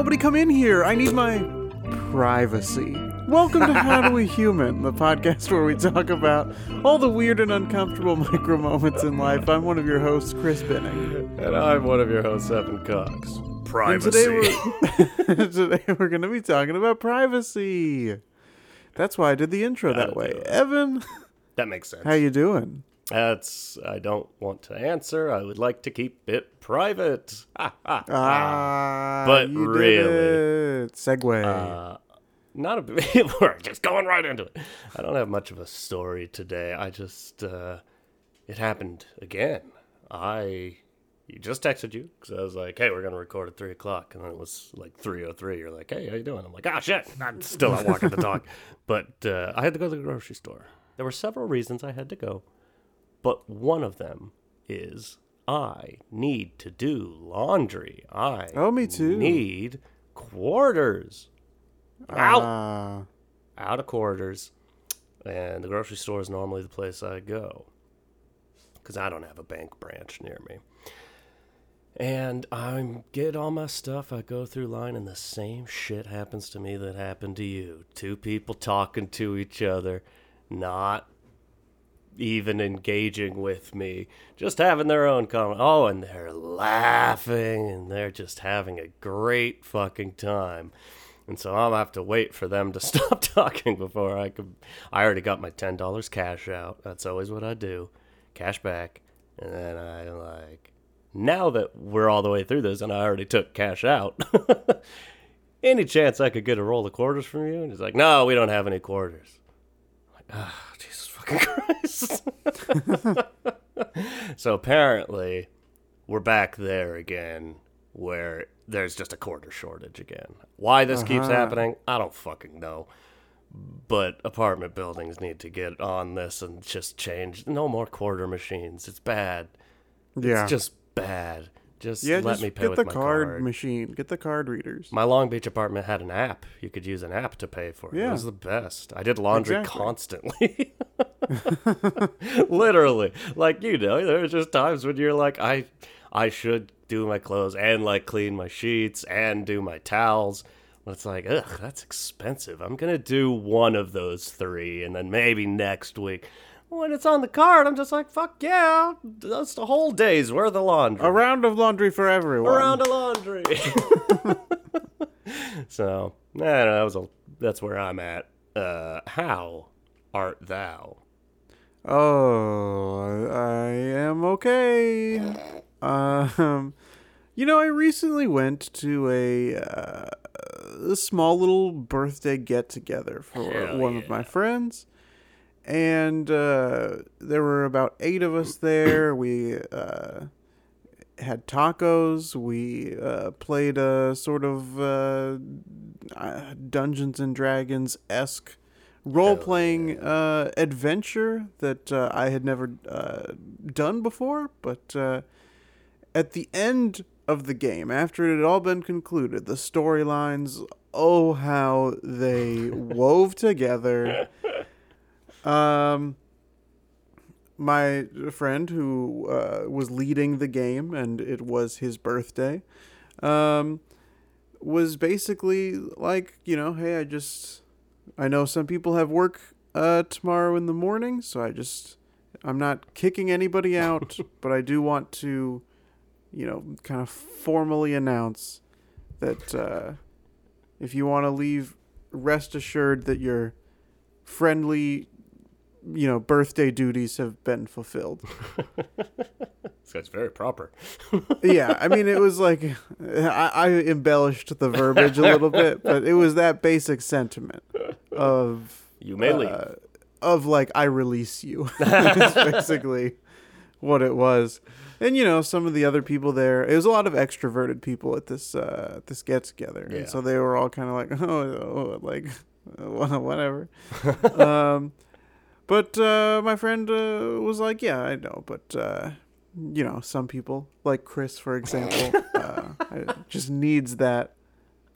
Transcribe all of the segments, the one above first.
nobody come in here. I need my privacy. Welcome to How Do We Human, the podcast where we talk about all the weird and uncomfortable micro moments in life. I'm one of your hosts, Chris Binning. And I'm one of your hosts, Evan Cox. And Privacy. today we're, today we're going to be talking about privacy. That's why I did the intro that Gotta way. Evan, that makes sense. how you doing? That's. I don't want to answer. I would like to keep it private. Ha, ha, ha. Ah, But really, it. Segue. Uh, not a. We're just going right into it. I don't have much of a story today. I just. Uh, it happened again. I. You just texted you because I was like, "Hey, we're gonna record at three o'clock," and then it was like three o three. You're like, "Hey, how you doing?" I'm like, "Ah, shit, I'm still not walking the dog." But uh, I had to go to the grocery store. There were several reasons I had to go, but one of them is I need to do laundry. I Oh, me too. Need quarters. Out Ah. out of quarters, and the grocery store is normally the place I go because I don't have a bank branch near me. And I get all my stuff. I go through line, and the same shit happens to me that happened to you. Two people talking to each other, not even engaging with me, just having their own comment. Oh, and they're laughing, and they're just having a great fucking time. And so I'll have to wait for them to stop talking before I could. I already got my ten dollars cash out. That's always what I do, cash back. And then I like, now that we're all the way through this, and I already took cash out. any chance I could get a roll of quarters from you? And he's like, no, we don't have any quarters. I'm like, ah, Jesus Christ. so apparently, we're back there again where there's just a quarter shortage again. Why this keeps Uh-huh. happening, I don't fucking know. But apartment buildings need to get on this and just change. No more quarter machines. It's bad. Yeah. It's just bad. Just yeah, let just me pay get with the my card, card. machine. Get the card readers. My Long Beach apartment had an app. You could use an app to pay for it. Yeah. It was the best. I did laundry Exactly. constantly. Literally. Like, you know, there's just times when you're like, I I should do my clothes and like clean my sheets and do my towels. But it's like, ugh, that's expensive. I'm gonna do one of those three and then maybe next week. When it's on the card, I'm just like, fuck yeah, that's the whole day's worth of laundry. A round of laundry for everyone. A round of laundry. so, I don't know, that was a, that's where I'm at. Uh, how art thou? Oh, I am okay. Um, you know, I recently went to a, uh, a small little birthday get together for Hell one of my friends. And uh, there were about eight of us there. We uh, had tacos. We uh, played a sort of uh, uh, Dungeons and Dragons esque role playing uh, adventure that uh, I had never uh, done before. But uh, at the end of the game, after it had all been concluded, the storylines, oh, how they wove together. Um, my friend who uh, was leading the game, and it was his birthday, um, was basically like, you know, hey, I just, I know some people have work uh, tomorrow in the morning, so I just, I'm not kicking anybody out, but I do want to, you know, kind of formally announce that uh, if you want to leave, rest assured that your friendly, you know, birthday duties have been fulfilled. So it's very proper. yeah, I mean, it was like I, I embellished the verbiage a little bit, but it was that basic sentiment of You may leave. uh, of like I release you. It's basically what it was. And you know, some of the other people there, it was a lot of extroverted people at this uh this get together. Yeah. And so they were all kind of like, oh, oh like whatever. um but uh my friend uh, was like, yeah, I know, but uh you know, some people, like Chris for example, uh just needs that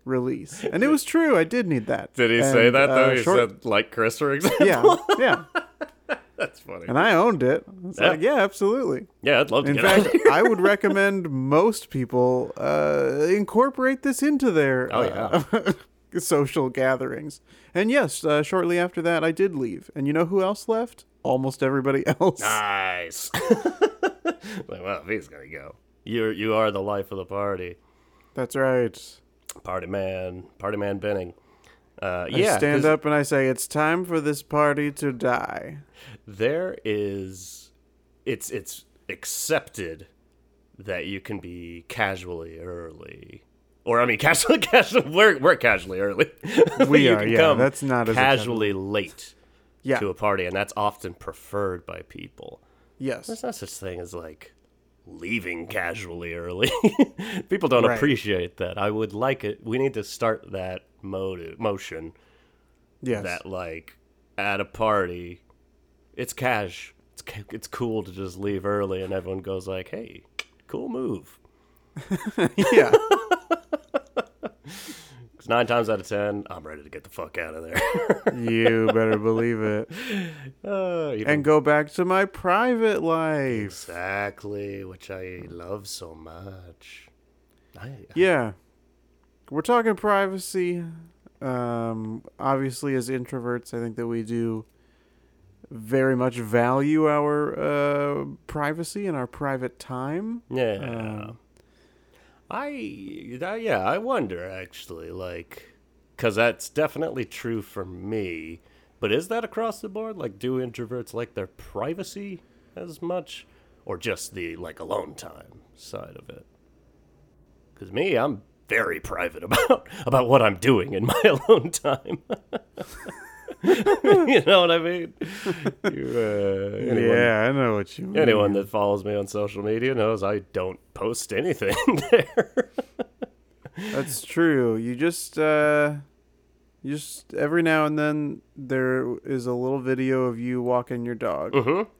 release. And it was true, I did need that. Did he say that though? uh, he short- said like Chris, for example. yeah, yeah. That's funny. and I owned it. It's Yeah. like, yeah, absolutely. Yeah, I'd love to In fact. I would recommend most people uh, incorporate this into their Oh, uh, social gatherings. And yes, uh, shortly after that, I did leave. And you know who else left? Almost everybody else. Nice. like, well, he's gonna go, you you are the life of the party, That's right. party man, party man Benning. Uh, I yeah, stand up and I say, it's time for this party to die. There is, it's it's accepted that you can be casually early, or I mean, casually, casually. We're we're casually early. We are, yeah. come That's not as casually late Yeah. to a party, and that's often preferred by people. Yes. There's not such thing as like leaving casually early. People don't Right. appreciate that. I would like it. We need to start that mode motion Yes. that like at a party, it's cash. It's it's cool to just leave early, and everyone goes like, "Hey, cool move." yeah. Because nine times out of ten, I'm ready to get the fuck out of there. You better believe it. uh, And go back to my private life. exactly, which I love so much. I, Yeah. We're talking privacy. Um, obviously, as introverts, I think that we do very much value our uh, privacy and our private time. Yeah. Um, I, yeah, I wonder actually, like, because that's definitely true for me. But is that across the board? Like, do introverts like their privacy as much, or just the like alone time side of it? Because me, I'm very private about about what I'm doing in my alone time. you know what I mean? You, uh, anyone- yeah, I know what you mean. Anyone that follows me on social media knows I don't post anything there. That's true. You just uh you just every now and then there is a little video of you walking your dog. mm-hmm.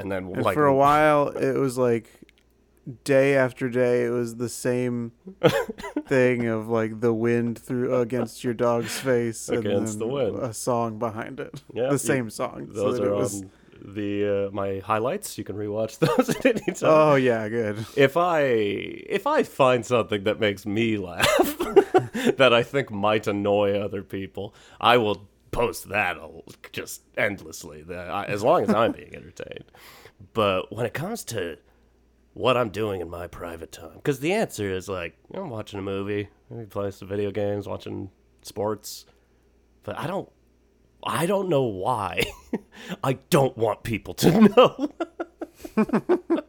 And then And like for a while it was like day after day it was the same thing of like the wind through against your dog's face Against and the wind. a song behind it. Yeah, the you- same song. so those that are was- on the uh, my highlights. You can rewatch those at any time. Oh yeah, good. if I if I find something that makes me laugh that I think might annoy other people, I will post that just endlessly. As long as I'm being entertained. But when it comes to what I'm doing in my private time, because the answer is like I'm watching a movie, maybe playing some video games, watching sports, but I don't. I don't know why. I don't want people to know.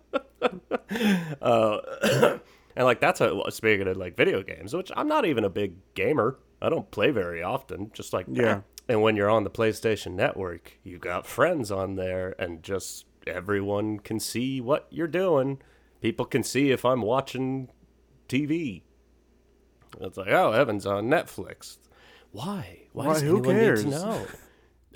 uh, and like that's a speaking of like video games, which I'm not even a big gamer. I don't play very often. Just like Yeah. And when you're on the PlayStation Network, you got friends on there, and just everyone can see what you're doing. People can see if I'm watching TV. It's like, oh, Evan's on Netflix. Why? Why, Why, does who anyone cares? need to know?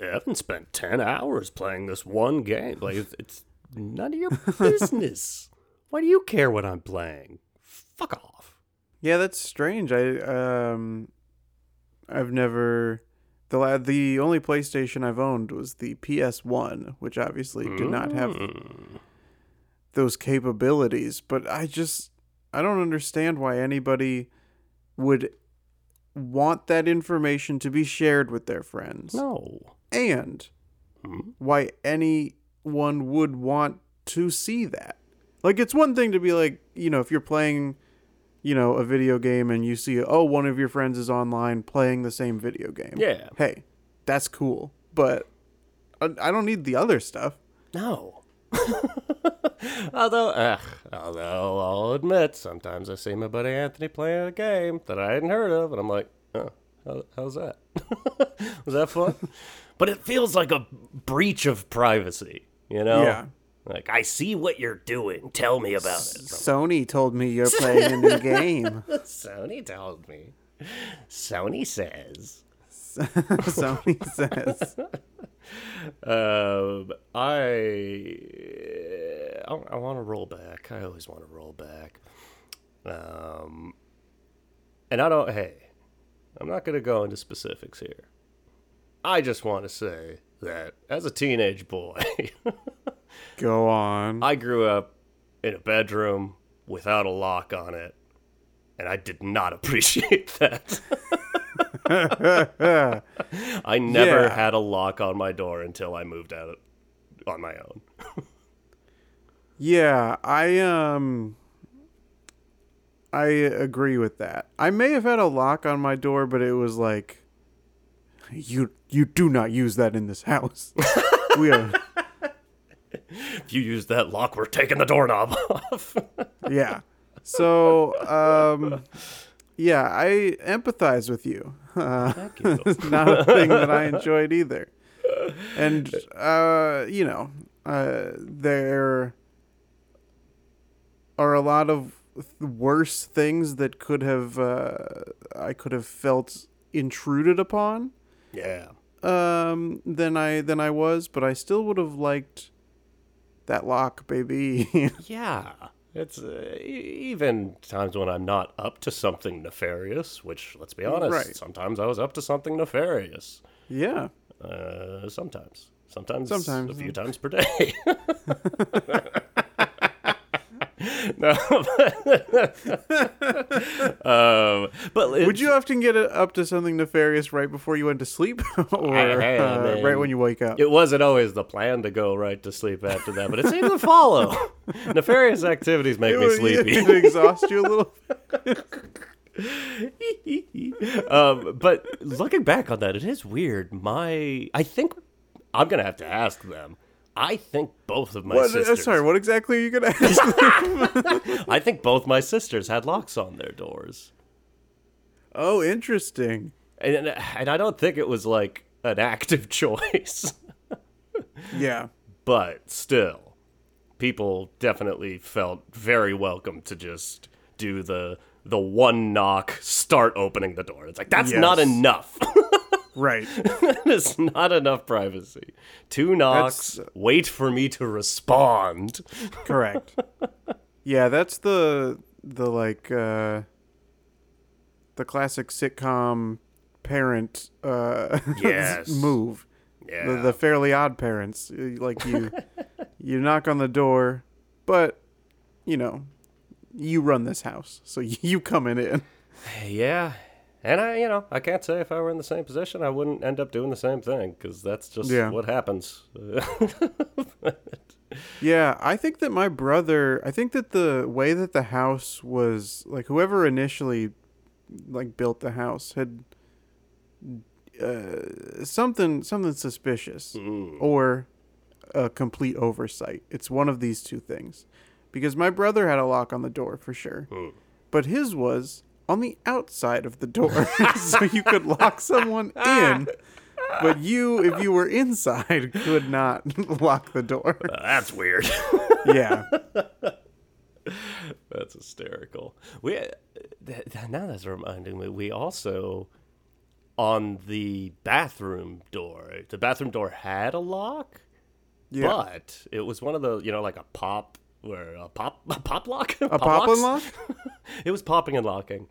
Evan spent ten hours playing this one game. Like it's, none of your business. Why do you care what I'm playing? Fuck off. Yeah, that's strange. I um, I've never the la- the only PlayStation I've owned was the PS One, which obviously did not have Mm. Those capabilities. But I just I don't understand why anybody would want that information to be shared with their friends, No. and Hmm? why anyone would want to see that. Like it's one thing to be like, you know, if you're playing, you know, a video game and you see, oh, one of your friends is online playing the same video game. Yeah. Hey, that's cool. But I, I don't need the other stuff. No. although, ugh, although I'll admit, sometimes I see my buddy Anthony playing a game that I hadn't heard of, and I'm like, oh, how, how's that? Was that fun? but it feels like a breach of privacy, you know? Yeah. Like, I see what you're doing. Tell me about it. Sony told me you're playing a new game. Sony told me. Sony says. Sony says. Um, I I, I want to roll back. I always want to roll back. Um, and I don't. Hey, I'm not going to go into specifics here. I just want to say that as a teenage boy, Go on. I grew up in a bedroom without a lock on it, and I did not appreciate that. I never Yeah. had a lock on my door until I moved out on my own. Yeah, I um I agree with that. I may have had a lock on my door, but it was like you you do not use that in this house. we are If you use that lock, we're taking the doorknob off. yeah. So um yeah, I empathize with you. Uh, Thank you. it's not a thing that I enjoyed either. And uh, you know, uh, there are a lot of worse things that could have uh, I could have felt intruded upon Yeah. um, than I than I was, but I still would have liked that lock, baby. Yeah. It's uh, e- even times when I'm not up to something nefarious, which, let's be honest, Right. sometimes I was up to something nefarious. yeah. Uh, sometimes. Sometimes. Sometimes, A few times per day. no. um, but Would you often get uh, up to something nefarious right before you went to sleep, or Hey, uh, man. right when you wake up? It wasn't always the plan to go right to sleep after that, but it seemed to follow. Nefarious activities make It me would- sleepy. It exhaust you a little. um, but looking back on that, it is weird. My, I think I'm gonna have to ask them. I think both of my What, uh, sisters. sorry, what exactly are you gonna ask? I think both my sisters had locks on their doors, oh, interesting. and and I don't think it was like an active choice, Yeah. but still, people definitely felt very welcome to just do the the one knock, start opening the door. It's like that's not enough. Right. It's not enough privacy. Two knocks, That's- wait for me to respond. Correct. Yeah, that's the the like uh the classic sitcom parent uh Yes. move. Yeah. The, the fairly odd parents. Uh, Like you you knock on the door, but you know, you run this house. So you coming in. yeah. And I, you know, I can't say if I were in the same position, I wouldn't end up doing the same thing because that's just Yeah. what happens. Yeah, I think that my brother, I think that the way that the house was, like whoever initially like built the house had uh, something something suspicious Mm. or a complete oversight. It's one of these two things. Because my brother had a lock on the door for sure. Mm. But his was on the outside of the door. so you could lock someone in, but you if you were inside could not lock the door. Uh, that's weird. Yeah. that's hysterical. We uh, now that's reminding me. We also on the bathroom door. The bathroom door had a lock. Yeah. But it was one of the, you know, like a pop, where a pop, a pop lock, A pop and lock? It was popping and locking.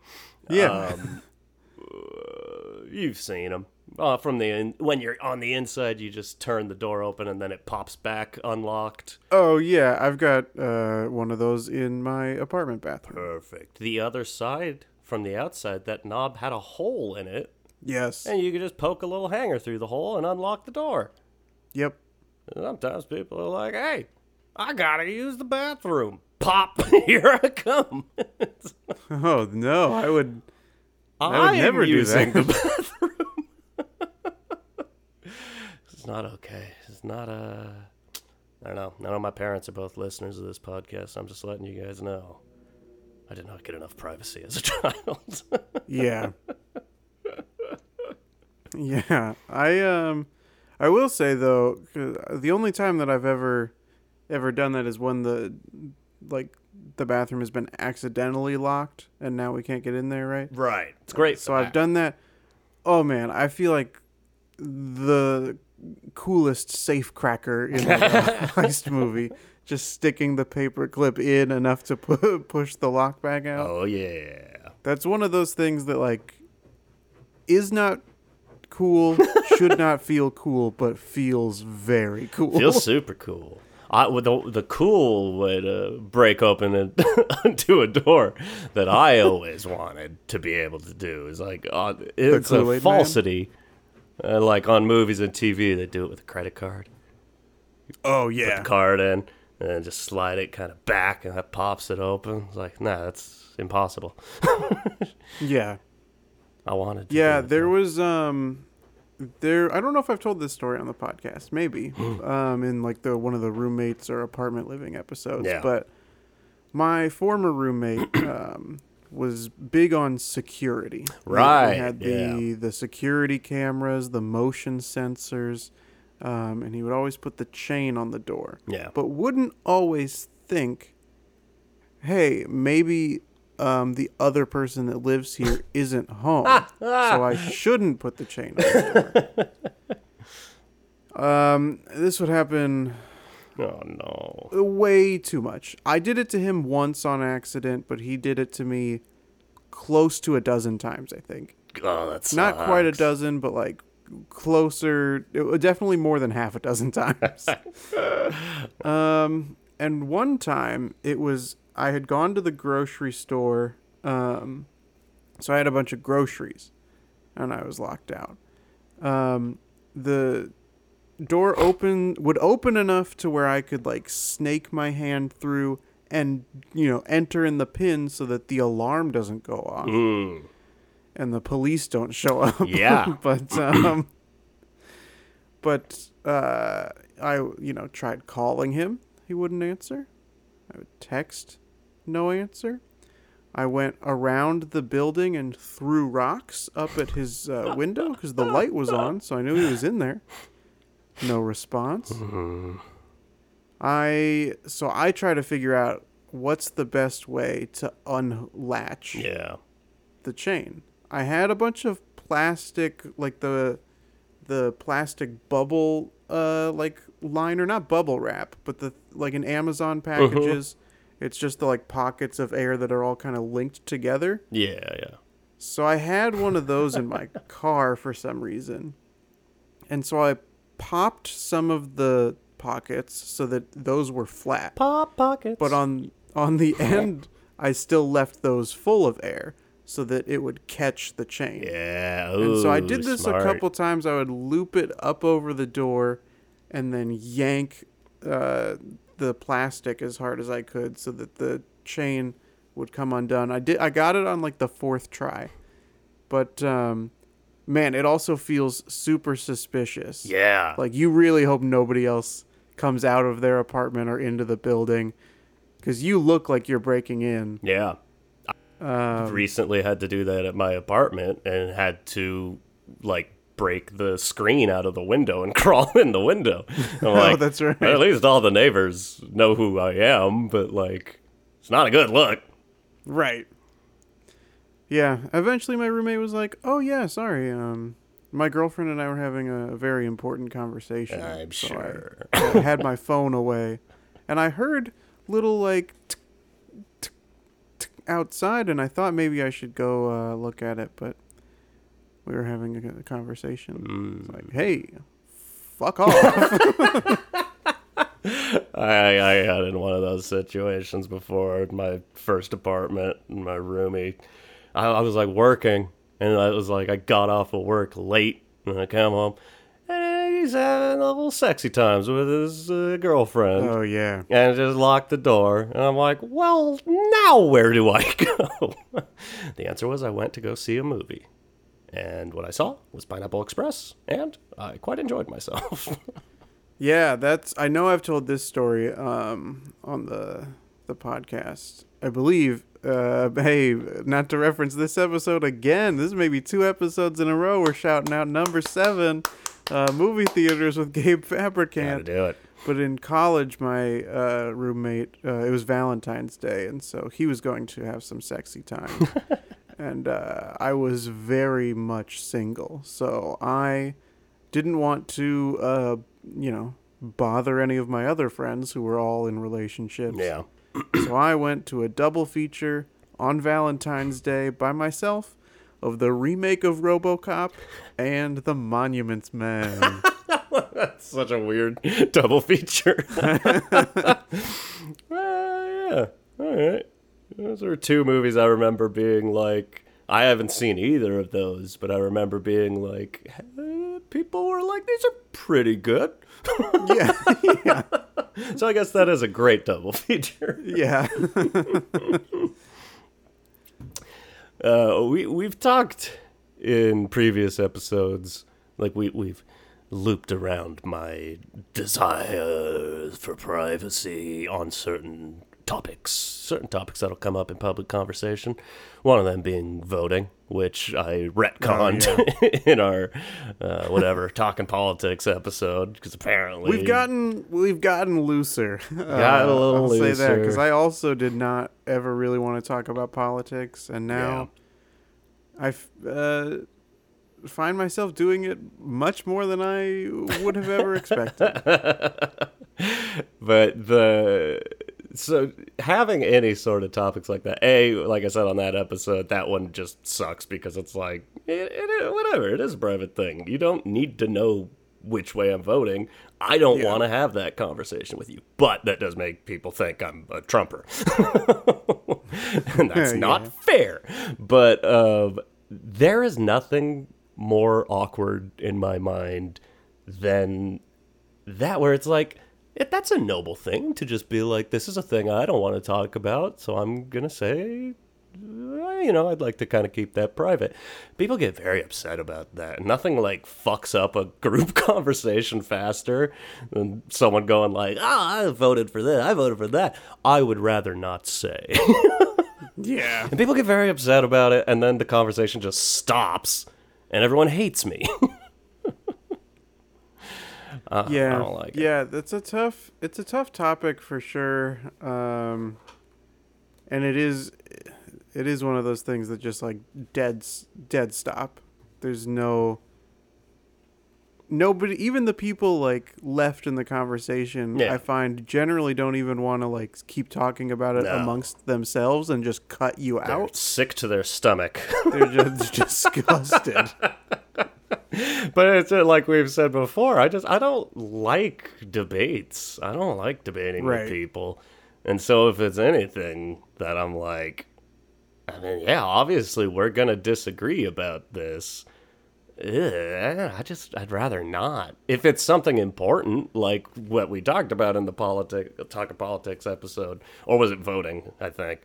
Yeah. Um, uh, you've seen them uh, from the in- when you're on the inside. You just turn the door open and then it pops back unlocked. oh yeah, I've got uh, one of those in my apartment bathroom. Perfect. The other side, from the outside, that knob had a hole in it, Yes. and you could just poke a little hanger through the hole and unlock the door. Yep. Sometimes people are like, "Hey, I gotta use the bathroom." Pop! Here I come. Oh no, I would. I, would am never do that. the bathroom. it's not okay. It's not a. I don't know. None of my parents are both listeners of this podcast. I'm just letting you guys know. I did not get enough privacy as a child. Yeah. yeah. I um, I will say though, the only time that I've ever, ever done that is when the, like, the bathroom has been accidentally locked and now we can't get in there, right? right. It's great. So I've done that. Oh man, I feel like the coolest safe cracker in a heist movie. Just sticking the paper clip in enough to pu- push the lock back out. Oh yeah. That's one of those things that like is not cool, should not feel cool, but feels very cool. Feels super cool. I the the cool way to break open a, to a door that I always wanted to be able to do is like uh, it's a falsity. Uh, like on movies and TV, they do it with a credit card. oh yeah. Put the card in and just slide it kind of back, and that pops it open. It's like, nah, that's impossible. Yeah. I wanted. To Yeah, there was um there I don't know if I've told this story on the podcast, maybe. um in like the one of the roommates or apartment living episodes, Yeah. but my former roommate um was big on security. Right, We had the the security cameras, the motion sensors, um and he would always put the chain on the door. Yeah. But wouldn't always think, "Hey, maybe um, the other person that lives here isn't home, so I shouldn't put the chain on the door." um, this would happen Oh no. way too much. I did it to him once on accident, but he did it to me close to a dozen times. I think Oh, that's not quite a dozen, but like closer, it definitely more than half a dozen times. um, and one time it was I had gone to the grocery store, um, so I had a bunch of groceries, and I was locked out. Um, the door open would open enough to where I could like snake my hand through and you know enter in the pin so that the alarm doesn't go off Mm. and the police don't show up. Yeah. but um, but uh, I you know tried calling him. He wouldn't answer. I would text, no answer. I went around the building and threw rocks up at his uh, window because the light was on, so I knew he was in there. No response. I so I try to figure out what's the best way to unlatch Yeah. the chain. I had a bunch of plastic, like the the plastic bubble, uh, like liner, not bubble wrap, but the like in Amazon packages. It's just the like pockets of air that are all kind of linked together. Yeah. Yeah. So I had one of those in my car for some reason. And so I popped some of the pockets so that those were flat. Pop pockets. But on on the end I still left those full of air so that it would catch the chain. Yeah. And so I did this smart. a couple times. I would loop it up over the door and then yank uh, the plastic as hard as I could so that the chain would come undone. I did. I got it on like the fourth try, but um, man, it also feels super suspicious. Yeah. Like you really hope nobody else comes out of their apartment or into the building, because you look like you're breaking in. yeah. Um, Recently had to do that at my apartment and had to like break the screen out of the window and crawl in the window. I'm oh, like, that's right. Well, at least all the neighbors know who I am, but like, it's not a good look. Right. Yeah. Eventually, my roommate was like, "Oh yeah, sorry. Um, my girlfriend and I were having a very important conversation. I'm so sure. I, I had my phone away, and I heard little like tick, tick, tick outside, and I thought maybe I should go uh, look at it, but we were having a, conversation. It's Mm. like, hey, fuck off. I, I had in one of those situations before in my first apartment in my roomie. I, I was like working, and I was like, I got off of work late, and I come home, and he's having a little sexy times with his uh, girlfriend. oh yeah. and I just locked the door. And I'm like, well, now where do I go? the answer was I went to go see a movie. And what I saw was Pineapple Express, and I quite enjoyed myself. Yeah, that's. I know I've told this story um, on the the podcast. I believe. Uh, hey, not to reference this episode again. This may be two episodes in a row. We're shouting out number seven, uh, movie theaters with Gabe Gotta Fabricant. do it. But in college, my uh, roommate, uh, it was Valentine's Day, and so he was going to have some sexy time. and uh, I was very much single, so I didn't want to, uh, you know, bother any of my other friends who were all in relationships. Yeah. So I went to a double feature on Valentine's Day by myself of the remake of RoboCop and The Monuments Men. That's such a weird double feature. uh, yeah. All right. Those are two movies I remember being like. I haven't seen either of those, but I remember being like, eh, people were like, these are pretty good. yeah, yeah, So I guess that is a great double feature. yeah. Uh, we we've talked in previous episodes, like we we've looped around my desire for privacy on certain topics, certain topics that'll come up in public conversation. One of them being voting, which I retconned in our uh, whatever talking politics episode because apparently We've gotten we've gotten looser. Got a little I'll say that because. I also did not ever really want to talk about politics, and now I f- uh, find myself doing it much more than I would have ever expected. but the so having any sort of topics like that a like i said on that episode that one just sucks because it's like it, it, whatever it is a private thing. You don't need to know which way i'm voting. I don't Yeah. want to have that conversation with you. But that does make people think i'm a trumper. And that's Yeah. not fair. But um, there is nothing more awkward in my mind than that where it's like it, that's a noble thing to just be like this is a thing i don't want to talk about so i'm gonna say uh, you know i'd like to kind of keep that private. People get very upset about that. Nothing like fucks up a group conversation faster than someone going like ah i voted for this i voted for that. I would rather not say. Yeah, and people get very upset about it and then the conversation just stops and everyone hates me Uh, yeah, I don't like it. yeah. That's a tough. It's a tough topic for sure. Um, and it is, it is one of those things that just like dead, dead stop. There's no. Nobody, even the people like left in the conversation, Yeah. I find generally don't even want to like keep talking about it No. amongst themselves and just cut you They're out. sick to their stomach. They're just disgusted. but it's uh, like we've said before. I just I don't like debates. I don't like debating Right. with people. And so if it's anything that I'm like, I mean, yeah, obviously we're gonna disagree about this. I just I'd rather not. If it's something important, like what we talked about in the politic talk of politics episode, or was it voting? I think.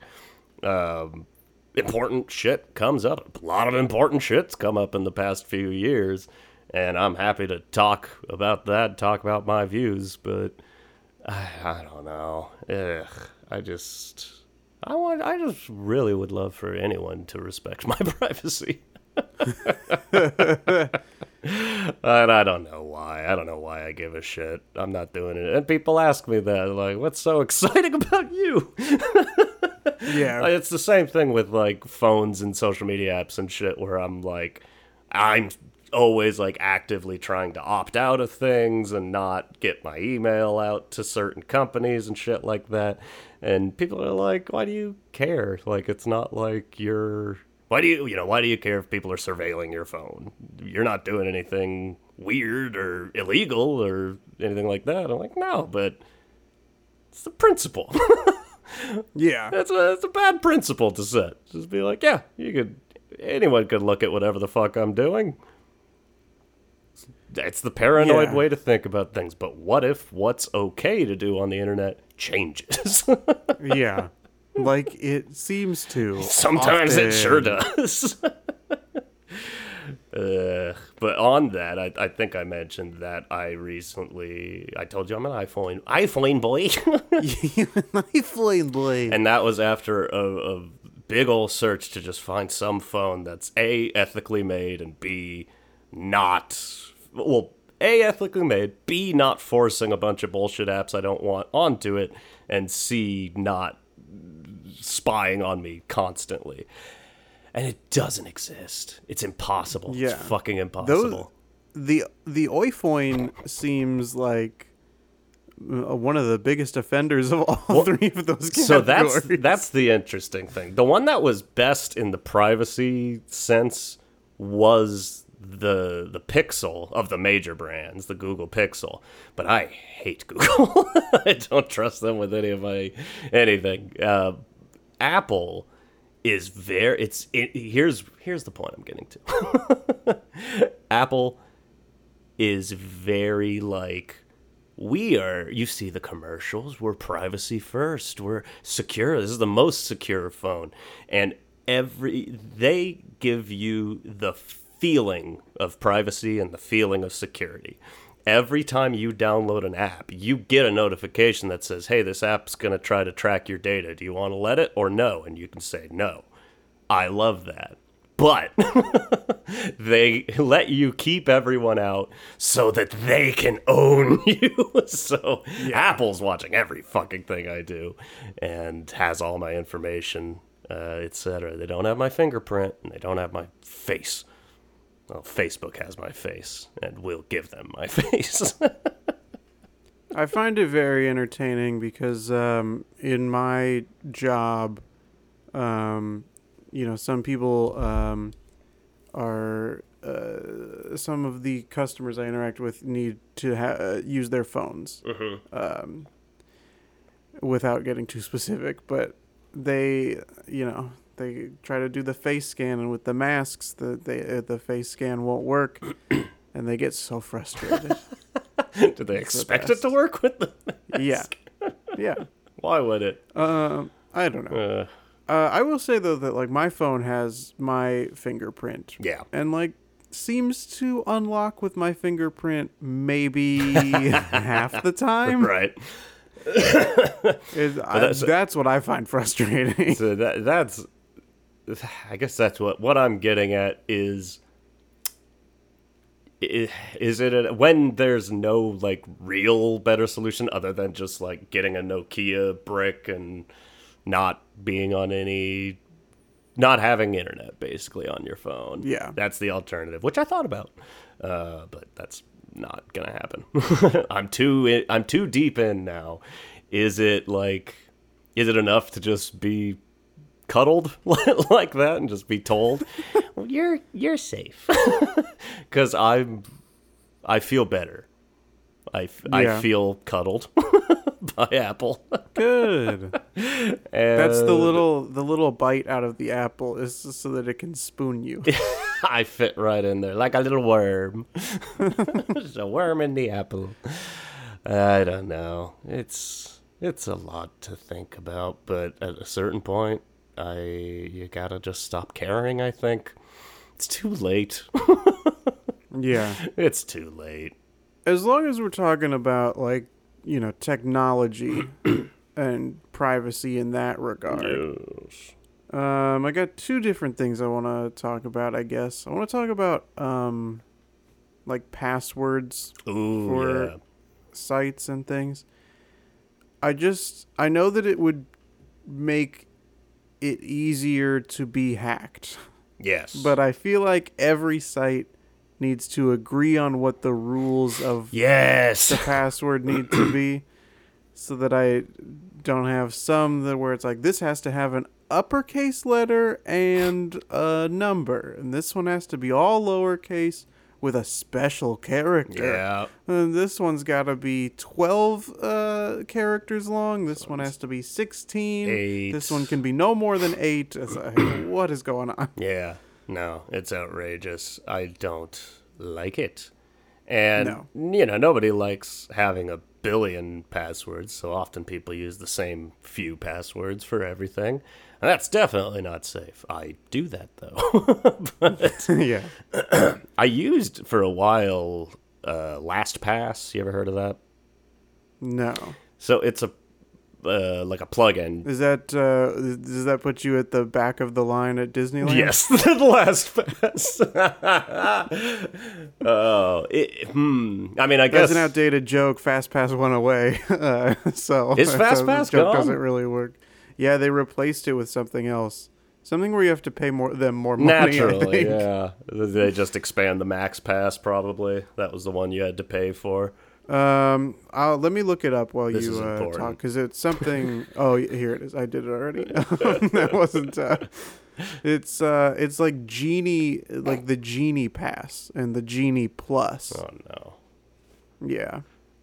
Um, important shit comes up. A lot of important shit's come up in the past few years, and I'm happy to talk about that, talk about my views, but I, I don't know. Ugh, I just I want I just really would love for anyone to respect my privacy. And I don't know why. I don't know why I give a shit. I'm not doing it. And people ask me that, like, what's so exciting about you? Yeah. It's the same thing with like phones and social media apps and shit where I'm like I'm always like actively trying to opt out of things and not get my email out to certain companies and shit like that. And people are like, "Why do you care? Like it's not like you're why do you, you know, why do you care if people are surveilling your phone? You're not doing anything weird or illegal or anything like that." I'm like, "No, but it's the principle." yeah. That's a that's a bad principle to set. Just be like, yeah, you could anyone could look at whatever the fuck I'm doing. It's the paranoid Yeah. way to think about things. But what if what's okay to do on the internet changes? Yeah. Like it seems to. Sometimes it sure does. uh, but on that, I, I think I mentioned that I recently I told you I'm an iPhone iPhone boy. Lifeline blade. and that was after a, a big old search to just find some phone that's a ethically made and b not well a ethically made b not forcing a bunch of bullshit apps i don't want onto it and c not spying on me constantly and it doesn't exist it's impossible Yeah. it's fucking impossible the the iPhone seems like uh, one of the biggest offenders of all three of those categories. So that's that's the interesting thing. The one that was best in the privacy sense was the the Pixel of the major brands, the Google Pixel. But I hate Google. I don't trust them with any of my anything. Uh, Apple is very it's it, here's here's the point I'm getting to. Apple is very like we are you see the commercials we're privacy first we're secure this is the most secure phone and every they give you the feeling of privacy and the feeling of security every time you download an app you get a notification that says hey this app's going to try to track your data do you want to let it or no and you can say no i love that but they let you keep everyone out so that they can own you. so Apple's watching every fucking thing I do and has all my information, uh, etc. They don't have my fingerprint and they don't have my face. Well, Facebook has my face and will give them my face. I find it very entertaining because um, in my job, um, you know, some people um, are uh, some of the customers I interact with need to ha- uh, use their phones um, without getting too specific, but they, you know, they try to do the face scan, and with the masks, the they, uh, the face scan won't work, and they get so frustrated. Do they expect it to work with them? yeah, yeah. Why would it? Um, I don't know. Uh, Uh, I will say though that like my phone has my fingerprint yeah. and like seems to unlock with my fingerprint maybe half the time. Right. Is- I- that's- that's, what I find frustrating. So that that's I guess that's what what I'm getting at is is it a, when there's no like real better solution other than just like getting a Nokia brick and not being on any not having internet basically on your phone. Yeah. That's the alternative, which I thought about. Uh, but that's not going to happen. I'm too I'm too deep in now. Is it like is it enough to just be cuddled like that and just be told well, you're you're safe because i'm i feel better I Yeah. feel cuddled by apple Good. That's the little the little bite out of the apple is just so that it can spoon you. i fit right in there like a little worm There's a worm in the apple i don't know it's it's a lot to think about but at a certain point i you gotta just stop caring i think it's too late yeah. It's too late. As long as we're talking about like, you know, technology and privacy in that regard. Yes. Um, I got two different things I want to talk about. I guess I want to talk about um, like passwords, Ooh, For- yeah. sites, and things. I just I know that it would make it easier to be hacked, Yes. but I feel like every site needs to agree on what the rules of yes. the password need to be so that I don't have some that where it's like this has to have an uppercase letter and a number and this one has to be all lowercase with a special character. yeah. And this one's got to be 12 uh, characters long. This one has to be 16. Eight. This one can be no more than 8. It's like, what is going on? Yeah. No, it's outrageous. I don't like it. And No. you know, nobody likes having a billion passwords, so often people use the same few passwords for everything. That's definitely not safe. I do that though. but yeah. I used for a while uh LastPass. You ever heard of that? No. So it's a uh, like a plugin Is that uh, does that put you at the back of the line at Disneyland? Yes, the last pass. oh, it, hmm. I mean, I guess That's an outdated joke. Fast Pass went away, uh, so Is Fast Pass gone? doesn't really work. Yeah, they replaced it with something else, something where you have to pay more them more money. Naturally, yeah, they just expand the Max Pass. Probably that was the one you had to pay for. Um, I'll, let me look it up while This you uh, talk because it's something. oh, here it is. I did it already. that wasn't. Uh, it's uh, it's like genie, like the genie pass and the genie plus. Oh no. Yeah,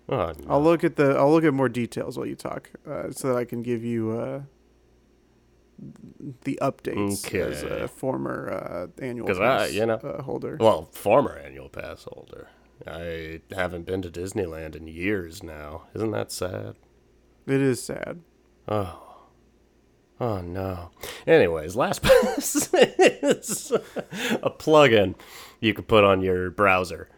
Oh no. I'll look at the. I'll look at more details while you talk, uh, so that I can give you uh, the updates as a former uh, annual 'Cause I- pass you know- uh, holder. Well, former annual pass holder. I haven't been to Disneyland in years now. Isn't that sad? It is sad. Oh. Oh no. Anyways, LastPass is a plugin you can put on your browser.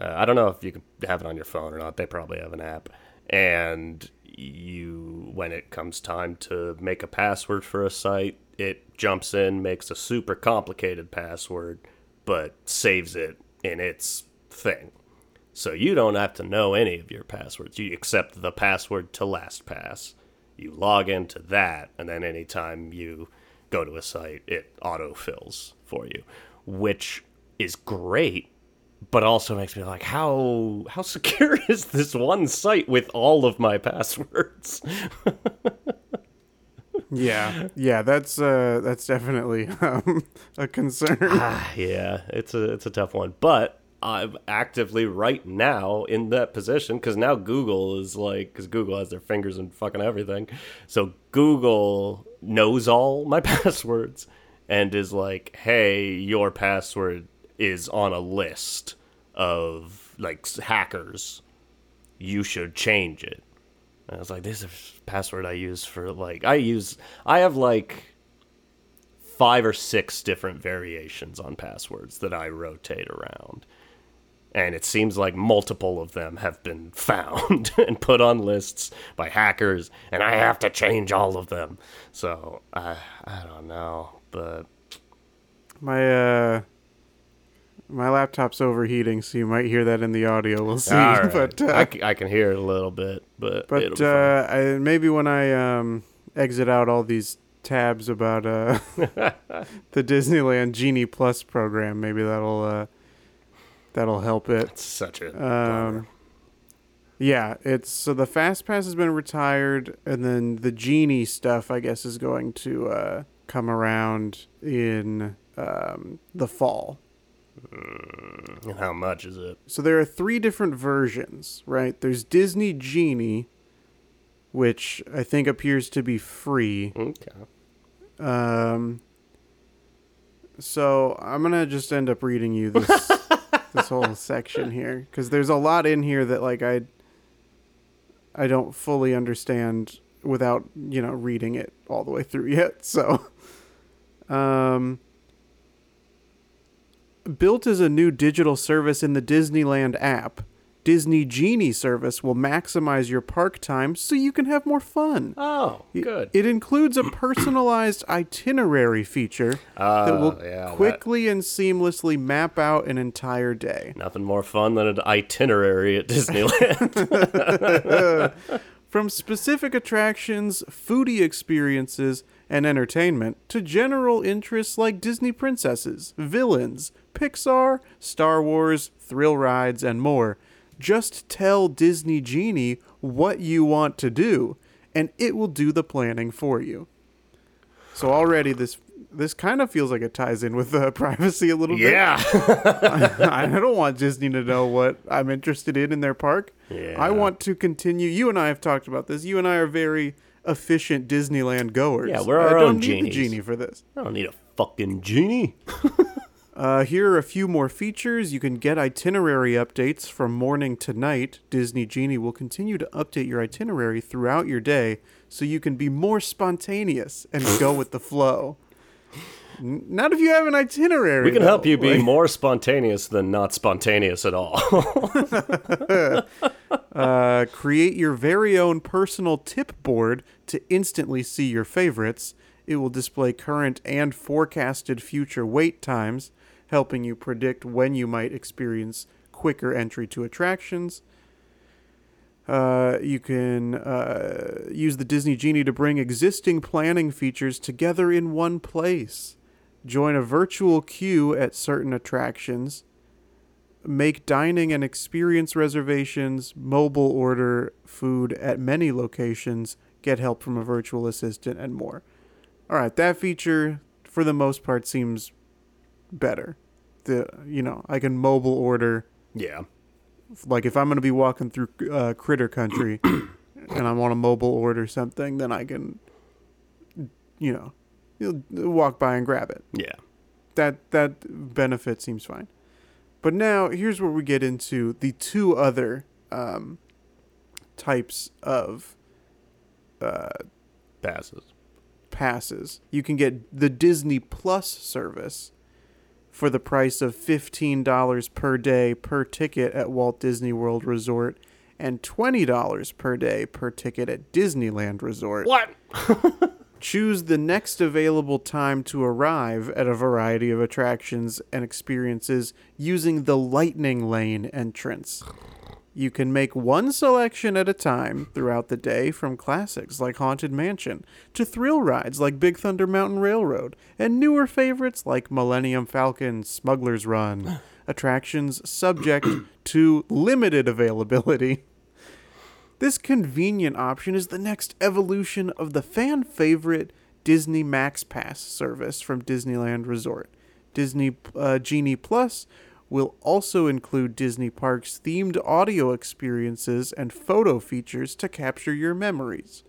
Uh, I don't know if you can have it on your phone or not. They probably have an app. And you, when it comes time to make a password for a site, it jumps in, makes a super complicated password, but saves it in its thing. So you don't have to know any of your passwords. You accept the password to LastPass. You log into that, and then anytime you go to a site, it autofills for you, which is great, but also makes me like, how how secure is this one site with all of my passwords? Yeah, yeah, that's uh, that's definitely um, a concern. Ah, yeah, it's a it's a tough one, but I'm actively right now in that position because now Google is like because Google has their fingers in fucking everything, so Google knows all my passwords and is like, hey, your password is on a list of like hackers. You should change it. And I was like, this is a password I use for like I use I have like five or six different variations on passwords that I rotate around. And it seems like multiple of them have been found and put on lists by hackers, and I have to change all of them. So I I don't know, but My uh, my laptop's overheating, so you might hear that in the audio. We'll see. right. But uh, I, c- I can hear it a little bit, but it'll but be fine. uh, I, maybe when I um exit out all these tabs about uh the Disneyland Genie Plus program, maybe that'll uh that'll help it. it's such a. Um, yeah, it's so the fast pass has been retired, and then the genie stuff, I guess, is going to uh, come around in um, the fall. And how much is it? So there are three different versions, right? There's Disney Genie, which I think appears to be free. Okay. Um, so I'm gonna just end up reading you this this whole section here because there's a lot in here that like I I don't fully understand without you know reading it all the way through yet. So, um, built as a new digital service in the Disneyland app. Disney Genie service will maximize your park time so you can have more fun. Oh, good. It includes a personalized itinerary feature that oh, will Oh, yeah, that- quickly and seamlessly map out an entire day. Nothing more fun than an itinerary at Disneyland. From specific attractions, foodie experiences, and entertainment to general interests like Disney princesses, villains, Pixar, Star Wars, thrill rides, and more. Just tell Disney Genie what you want to do, and it will do the planning for you. So already this this kind of feels like it ties in with uh, privacy a little bit. yeah. I don't want Disney to know what I'm interested in in their park. Yeah. I want to continue. You and I have talked about this. You and I are very efficient Disneyland goers. Yeah, we're I our don't own need genies. the genie for this. I don't need a fucking genie. Uh, here are a few more features. You can get itinerary updates from morning to night. Disney Genie will continue to update your itinerary throughout your day so you can be more spontaneous and go with the flow. N- Not if you have an itinerary. We can though. help you be Like- more spontaneous than not spontaneous at all. Uh, create your very own personal tip board to instantly see your favorites. It will display current and forecasted future wait times, helping you predict when you might experience quicker entry to attractions. Uh, you can uh, use the Disney Genie to bring existing planning features together in one place. Join a virtual queue at certain attractions make dining and experience reservations, mobile order food at many locations, get help from a virtual assistant, and more. All right, that feature for the most part seems better. The you know I can mobile order Yeah. like if I'm gonna be walking through uh, Critter Country and I want to mobile order something, then I can you know you'll walk by and grab it Yeah. that that benefit seems fine. But now here's where we get into the two other um, types of uh, Passes. passes. You can get the Disney Plus service for the price of fifteen dollars per day per ticket at Walt Disney World Resort and twenty dollars per day per ticket at Disneyland Resort. What? Choose the next available time to arrive at a variety of attractions and experiences using the Lightning Lane entrance. You can make one selection at a time throughout the day from classics like Haunted Mansion to thrill rides like Big Thunder Mountain Railroad and newer favorites like Millennium Falcon, Smuggler's Run. Attractions subject to limited availability. This convenient option is the next evolution of the fan favorite Disney Max Pass service from Disneyland Resort. Disney uh, Genie Plus will also include Disney Parks themed audio experiences and photo features to capture your memories.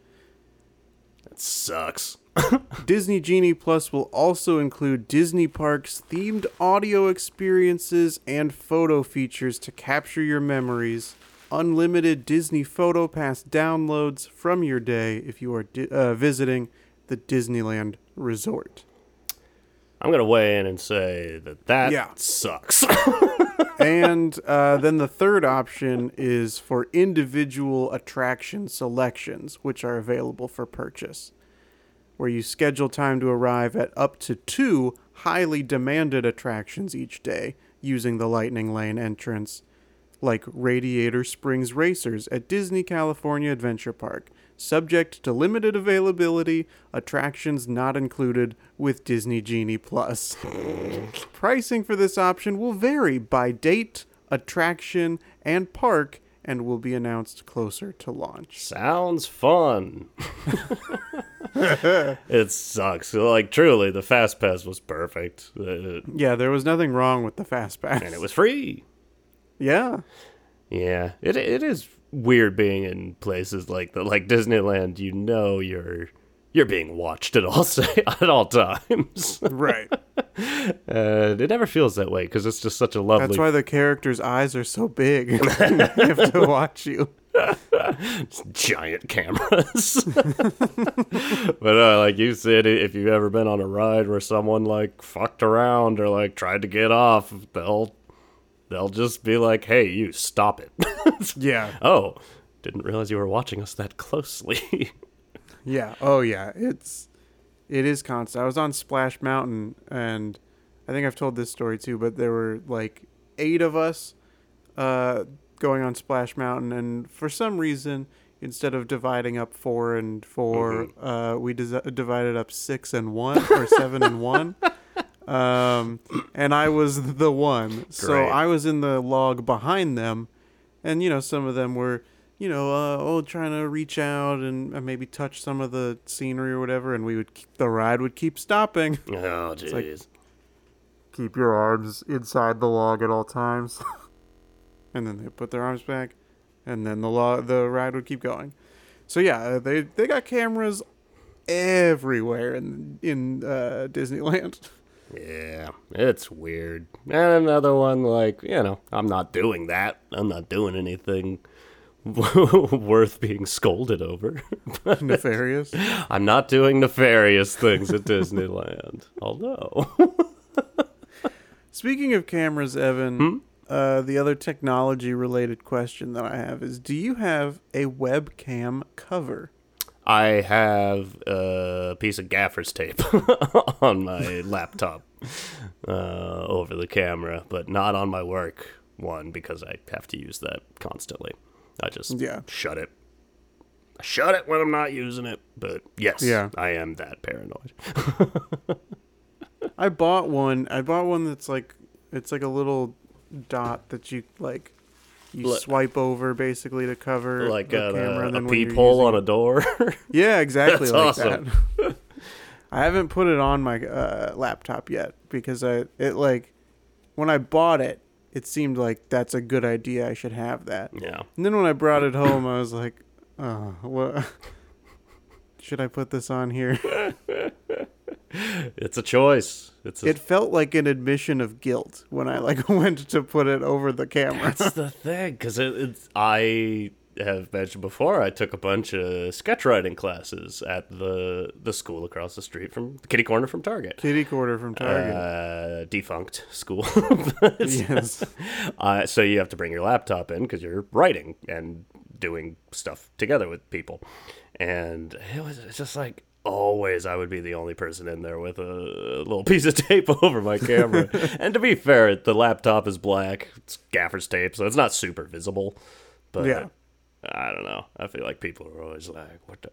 That sucks. Disney Genie Plus will also include Disney Parks themed audio experiences and photo features to capture your memories. Unlimited Disney Photo Pass downloads from your day if you are di- uh, visiting the Disneyland Resort. I'm gonna weigh in and say that that Yeah. sucks. and uh, then the third option is for individual attraction selections, which are available for purchase, where you schedule time to arrive at up to two highly demanded attractions each day using the Lightning Lane entrance, like Radiator Springs Racers at Disney California Adventure Park. Subject to limited availability, attractions not included with Disney Genie Plus. Pricing for this option will vary by date, attraction, and park and will be announced closer to launch. Sounds fun. it sucks. Like truly, the fast pass was perfect, uh, Yeah, there was nothing wrong with the fast pass. and it was free. Yeah. Yeah, it it is weird being in places like the like Disneyland. You know you're you're being watched at all at all times, Right. and it never feels that way because it's just such a lovely That's why the characters' eyes are so big. they have to watch you. giant cameras. but uh, like you said, if you've ever been on a ride where someone like fucked around or like tried to get off, they'll they'll just be like, "Hey, you stop it." Yeah. oh, didn't realize you were watching us that closely. Yeah. Oh yeah. It's it is constant. I was on Splash Mountain and I think I've told this story too, but there were like eight of us uh going on Splash Mountain and for some reason instead of dividing up four and 4 uh we des- divided up six and one or seven and one. Um and I was the one. So I was in the log behind them. And you know some of them were you know uh, oh trying to reach out and uh, maybe touch some of the scenery or whatever. And we would keep, the ride would keep stopping. Oh, like- keep your arms inside the log at all times. And then they put their arms back. And then the log the ride would keep going. So yeah uh, they they got cameras everywhere in in uh, Disneyland Yeah, it's weird. And another one, like, you know, I'm not doing that. I'm not doing anything worth being scolded over. nefarious I'm not doing nefarious things at Disneyland. Although, Speaking of cameras, Evan, Hmm? uh, the other technology related question that I have is do you have a webcam cover? I have a piece of gaffer's tape on my laptop uh, over the camera, but not on my work one because I have to use that constantly. I just Yeah. shut it. I shut it when I'm not using it, but yes, Yeah. I am that paranoid. I bought one. I bought one that's like it's like a little dot that you like you Like- swipe over basically to cover like the a, camera. a you're peephole on a door. Yeah, exactly That's like awesome. that. I haven't put it on my uh, laptop yet because I it like when I bought it, it seemed like that's a good idea. I should have that. yeah. And then when I brought it home, I was like, oh, what? Should I put this on here? It's a choice. It's a, It felt like an admission of guilt when I like went to put it over the camera. that's the thing because it, it's I have mentioned before. I took a bunch of sketch writing classes at the the school across the street from Kitty Corner from Target. Kitty Corner from Target. Uh, defunct school. Yes. uh, so you have to bring your laptop in because you're writing and doing stuff together with people, and it was it's just like always I would be the only person in there with a little piece of tape over my camera. and to be fair, the laptop is black. It's gaffer's tape, so it's not super visible. But Yeah. I don't know. I feel like people are always like, "What the."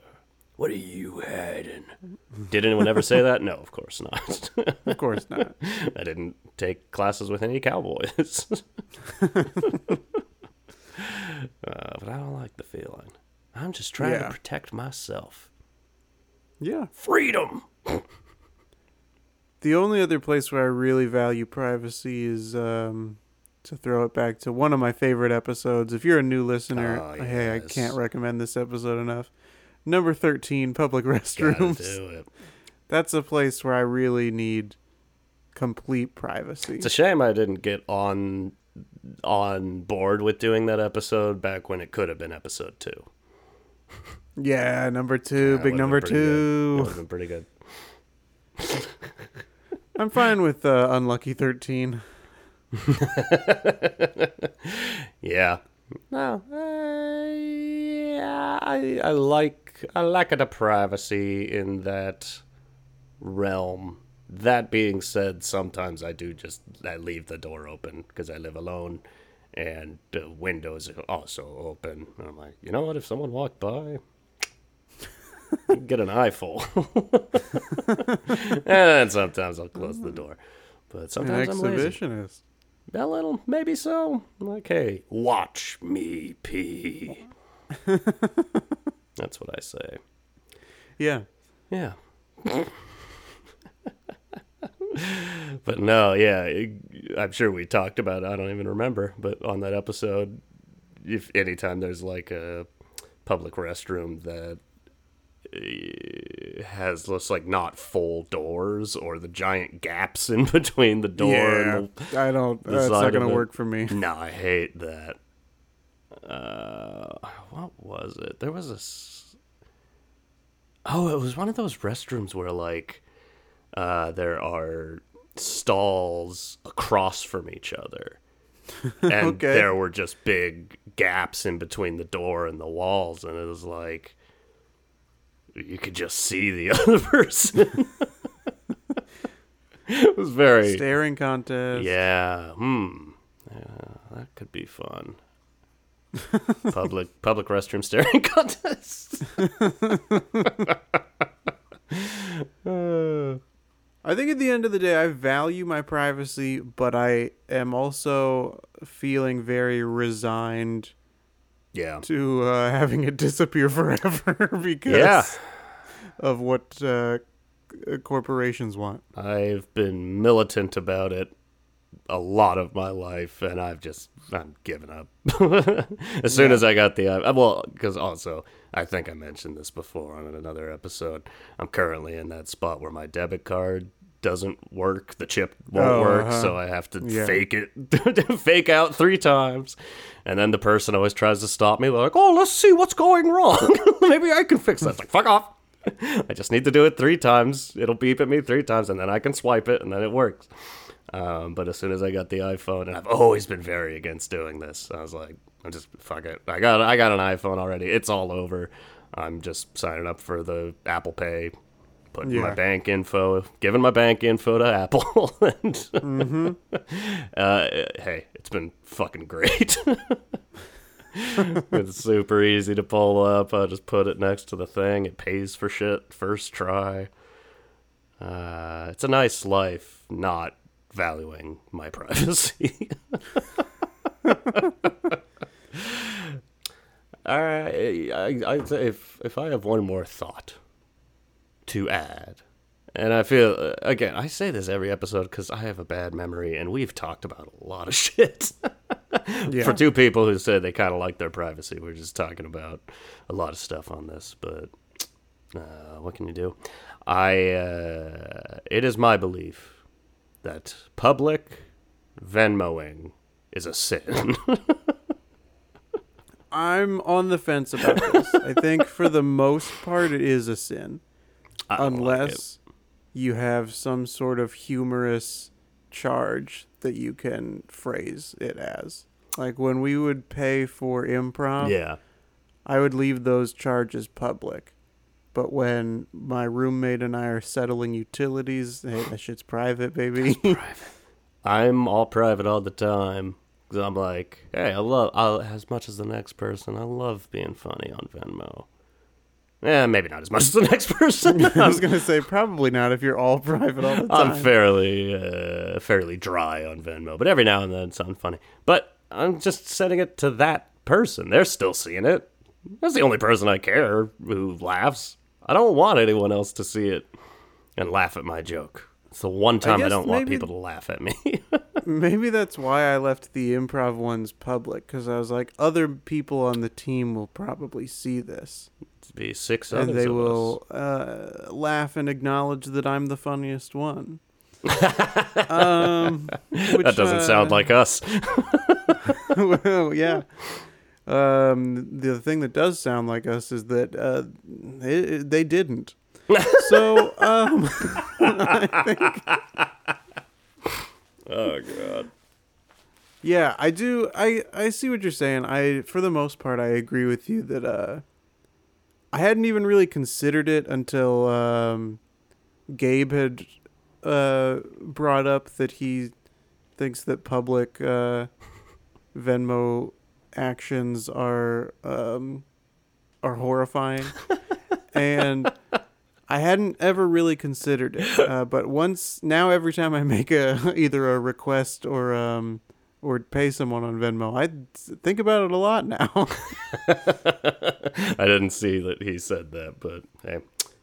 What are you hiding? Did anyone ever say that? No, of course not. Of course not. I didn't take classes with any cowboys. uh, but I don't like the feeling. I'm just trying Yeah. to protect myself. Yeah. Freedom. The only other place where I really value privacy is um, to throw it back to one of my favorite episodes. If you're a new listener, Oh, hey, I can't recommend this episode enough. Number 13, public Gotta restrooms. do it. That's a place where I really need complete privacy. It's a shame I didn't get on on board with doing that episode back when it could have been episode two. yeah, number two, That big number been good. That two. would have been pretty good. I'm fine with uh, Unlucky 13. Yeah. No. Uh, yeah, I I like I like the privacy in that realm. That being said, sometimes I do just I leave the door open because I live alone, and the windows are also open. I'm like, you know what? If someone walked by, get an eyeful. and sometimes I'll close the door. But An sometimes I'm lazy. exhibitionist. A little, maybe so. Like, hey, watch me pee. That's what I say. Yeah. Yeah. but no, yeah, I'm sure we talked about it. I don't even remember. But on that episode, if anytime there's like a public restroom that has just like not full doors or the giant gaps in between the door yeah. and the I don't. That's not to work for me. no, I hate that. Uh, what was it? There was a. s- Oh, it was one of those restrooms where like, uh, there are stalls across from each other, and Okay. there were just big gaps in between the door and the walls, and it was like, you could just see the other person. it was very Staring contest. yeah. Hmm. Yeah, that could be fun. public public restroom staring contest. Uh, I think at the end of the day, I value my privacy, but I am also feeling very resigned yeah. to uh, having it disappear forever because Yeah. of what uh, corporations want. I've been militant about it a lot of my life, and I've just I'm giving up. as soon as I got the uh, well, because also I think I mentioned this before on another episode. I'm currently in that spot where my debit card doesn't work, the chip won't Oh, work, uh-huh. so I have to Yeah. fake it, fake out three times, and then the person always tries to stop me. They're like, "Oh, let's see what's going wrong. Maybe I can fix that." It's like, "Fuck off." I just need to do it three times. It'll beep at me three times, and then I can swipe it, and then it works. Um, but as soon as I got the iPhone, and I've always been very against doing this, I was like, "I'm just fuck it. I got I got an iPhone already. It's all over. I'm just signing up for the Apple Pay, putting my bank info, giving my bank info to Apple, and uh, hey, it's been fucking great." it's super easy to pull up. I just put it next to the thing. It pays for shit first try. Uh, it's a nice life, not valuing my privacy. I, I, I if if I have one more thought to add, and I feel again, I say this every episode because I have a bad memory, and we've talked about a lot of shit. Yeah. For two people who said they kind of like their privacy, we're just talking about a lot of stuff on this. But uh, what can you do? I uh, it is my belief that public Venmoing is a sin. I'm on the fence about this. I think for the most part it is a sin. I don't like unless you have some sort of humorous charge that you can phrase it as. Like when we would pay for improv, yeah. I would leave those charges public. But when my roommate and I are settling utilities, hey, that shit's private, baby. I'm all private all the time. Cause I'm like, hey, I love I'll, as much as the next person. I love being funny on Venmo. Eh, maybe not as much as the next person. I was gonna say probably not if you're all private all the time. I'm fairly uh, fairly dry on Venmo, but every now and then it's funny. But I'm just sending it to that person. They're still seeing it. That's the only person I care who laughs. I don't want anyone else to see it and laugh at my joke. It's the one time I, guess don't want people to laugh at me. Maybe that's why I left the improv ones public because I was like, other people on the team will probably see this be six and they will uh, laugh and acknowledge that I'm the funniest one. um, which, That doesn't uh, sound like us. well, yeah. Um, the thing that does sound like us is that uh, they, they didn't. So um, I think Oh god. Yeah, I do. I I see what you're saying. I for the most part I agree with you that uh I hadn't even really considered it until um Gabe had uh brought up that he thinks that public uh Venmo actions are um are horrifying. and I hadn't ever really considered it, uh, but once now, every time I make a either a request or um or pay someone on Venmo, I think about it a lot now. I didn't see that he said that, but hey,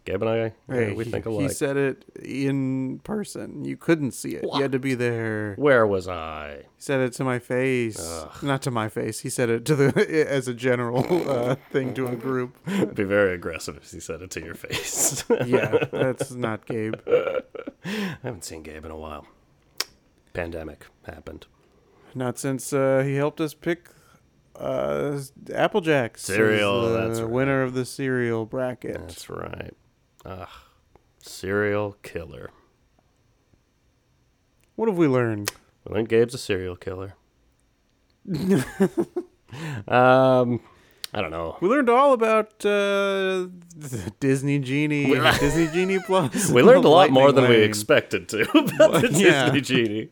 Gabe and I, yeah, Hey, we he, think he said it in person. You couldn't see it. You had to be there. Where was I? He said it to my face, not to my face. He said it to the as a general uh, thing to a group. It'd be very aggressive if he said it to your face. Yeah, that's not Gabe. I haven't seen Gabe in a while. Pandemic happened. Not since uh, he helped us pick uh, Apple Jacks. as Cereal, the that's right. winner of the cereal bracket. That's right. Ugh. Serial killer. What have we learned? We learned Gabe's a serial killer. um, I don't know. We learned all about uh, Disney Genie, Disney Genie Plus. We learned a lot more than we expected to about the Yeah. Disney genie.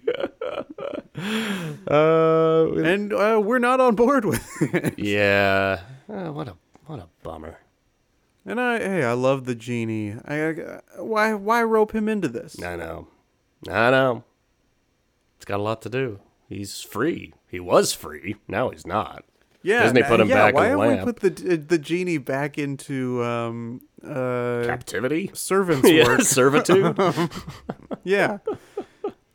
uh, and uh, we're not on board with it. yeah. Uh, what a what a bummer. And I, hey, I love the genie. I, I why, why rope him into this? I know. I know. It's got a lot to do. He's free. He was free. Now he's not. Yeah, Disney n- put him yeah, back Why in have lamp. we put the the genie back into um uh Captivity? servants yeah, work? servitude. yeah.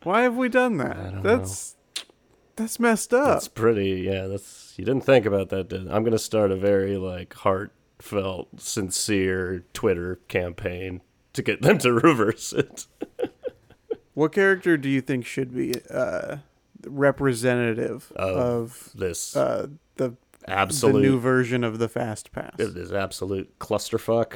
Why have we done that? don't that's that's messed up. That's pretty. Yeah, that's. You didn't think about that. Did, I'm gonna start a very like heartfelt, sincere Twitter campaign to get them to reverse it. What character do you think should be uh, representative Of of This uh, the absolute. the new version of the Fast Pass? this absolute clusterfuck.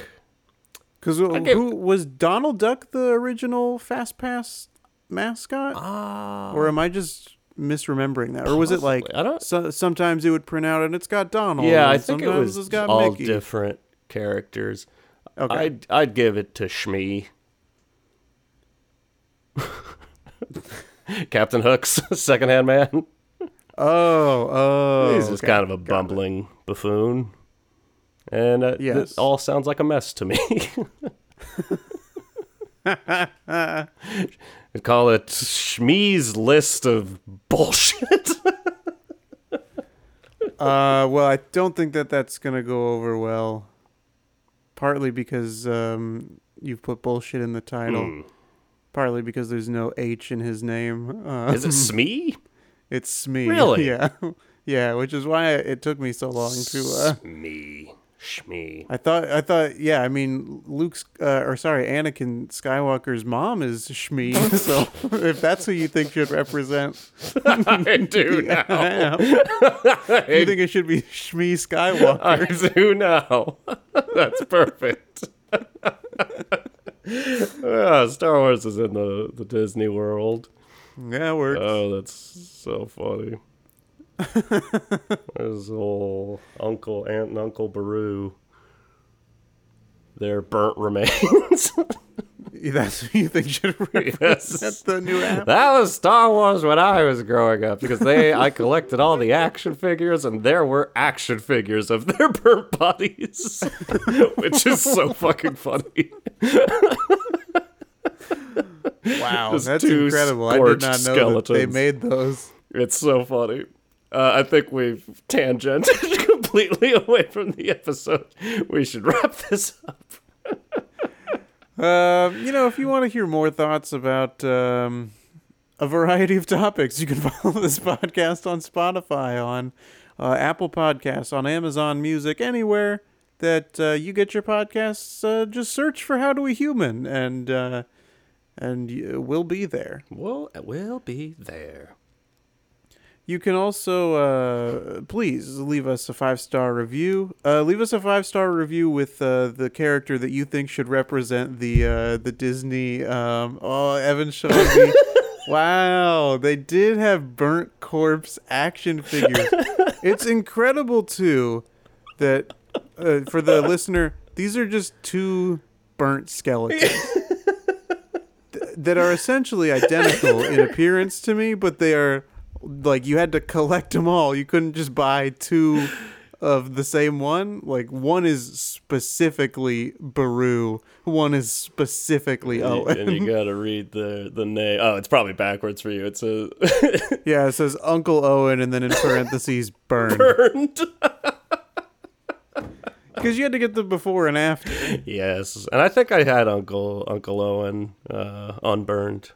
Because give- who was Donald Duck the original Fast Pass mascot, Ah. or am I just misremembering that? Or was it like I don't- so, sometimes it would print out and it's got Donald? Yeah, I think it was it's got all Mickey. different characters. Okay. I'd I'd give it to Shmi. Captain Hook's secondhand man. Oh, oh, He's just okay. kind of a Got it. bumbling buffoon. And uh, Yes. this all sounds like a mess to me. I'd call it Shmee's list of bullshit. Uh, well, I don't think that that's gonna go over well. Partly because um, you've put bullshit in the title. Hmm. Partly because there's no H in his name. Uh, Is it Smee? It's Smee. Really? Yeah. Yeah, which is why it took me so long to. Uh, Smee. Shmee. I thought. I thought. Yeah. I mean, Luke's uh, or sorry, Anakin Skywalker's mom is Shmi. so if that's who you think should represent, I do now. yeah, you think it should be Shmi Skywalker? I do now. That's perfect. Ah, Star Wars is in the, the Disney world. Yeah, works. Oh, that's so funny. There's old Uncle, Aunt, and Uncle Beru. Their burnt remains. that's who you think should represent Yes. the new app. that was Star Wars when I was growing up because they I collected all the action figures and there were action figures of their burnt bodies, which is so fucking funny. Wow, Just that's incredible. I did not know that they made those. It's so funny. Uh, I think we've tangented completely away from the episode. We should wrap this up. Um, you know, if you want to hear more thoughts about um, a variety of topics, you can follow this podcast on Spotify, on uh, Apple Podcasts, on Amazon Music, anywhere that uh, you get your podcasts. Uh, just search for "How Do We Human" and uh, and we'll be there. We'll, we'll be there. You can also uh, please leave us a five star review. Uh, leave us a five star review with uh, the character that you think should represent the uh, the Disney. Um, oh, Evan showed me. wow, they did have burnt corpse action figures. it's incredible too that uh, for the listener, these are just two burnt skeletons. That are essentially identical in appearance to me, but they are like you had to collect them all. You couldn't just buy two of the same one. Like one is specifically Beru, one is specifically Owen. and you gotta read the the name. Oh, it's probably backwards for you. It's a yeah, it says Uncle Owen and then in parentheses burn. burned. Because you had to get the before and after. yes, and I think I had Uncle Uncle Owen uh, unburned.